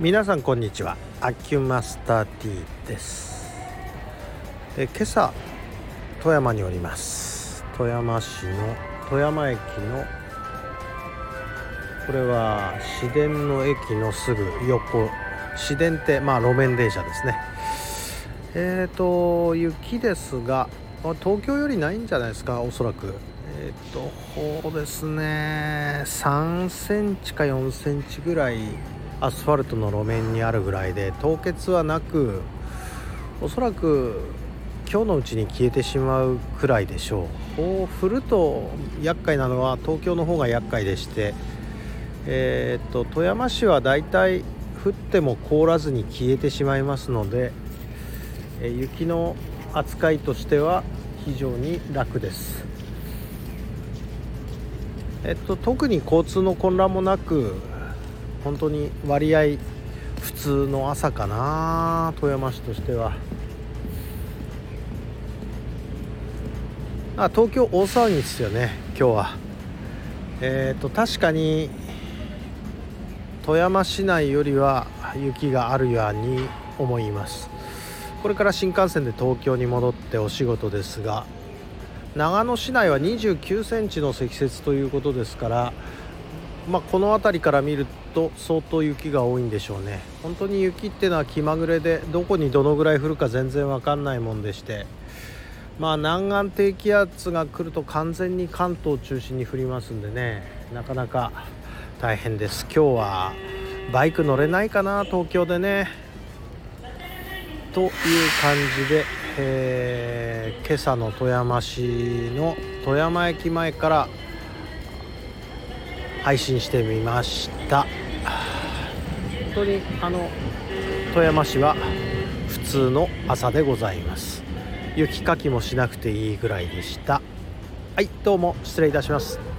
皆さんこんにちは。アキュマスター T です。え今朝富山におります。富山市の富山駅のこれは市電の駅のすぐ横市電ってまあ路面電車ですね。えーと雪ですが東京よりないんじゃないですかおそらく。えっ、ー、とそうですね3センチか4センチぐらいアスファルトの路面にあるぐらいで凍結はなくおそらく今日のうちに消えてしまうくらいでしょう。こう降ると厄介なのは東京の方が厄介でしてえー、っと富山市はだいたい降っても凍らずに消えてしまいますので、え雪の扱いとしては非常に楽です。えっと特に交通の混乱もなく本当に割合普通の朝かな富山市としては。あ東京大騒ぎですよね今日は。えっ、と確かに富山市内よりは雪があるように思います。これから新幹線で東京に戻ってお仕事ですが長野市内は29センチの積雪ということですからまあ、この辺りから見ると相当雪が多いんでしょうね。本当に雪っていうのは気まぐれでどこにどのぐらい降るか全然わかんないもんでして。まあ南岸低気圧が来ると完全に関東を中心に降りますんでね。なかなか大変です。今日はバイク乗れないかな東京でね。という感じで、えー、今朝の富山市の富山駅前から配信してみました。本当にあの富山市は普通の朝でございます。雪かきもしなくていいぐらいでした。はいどうも失礼いたします。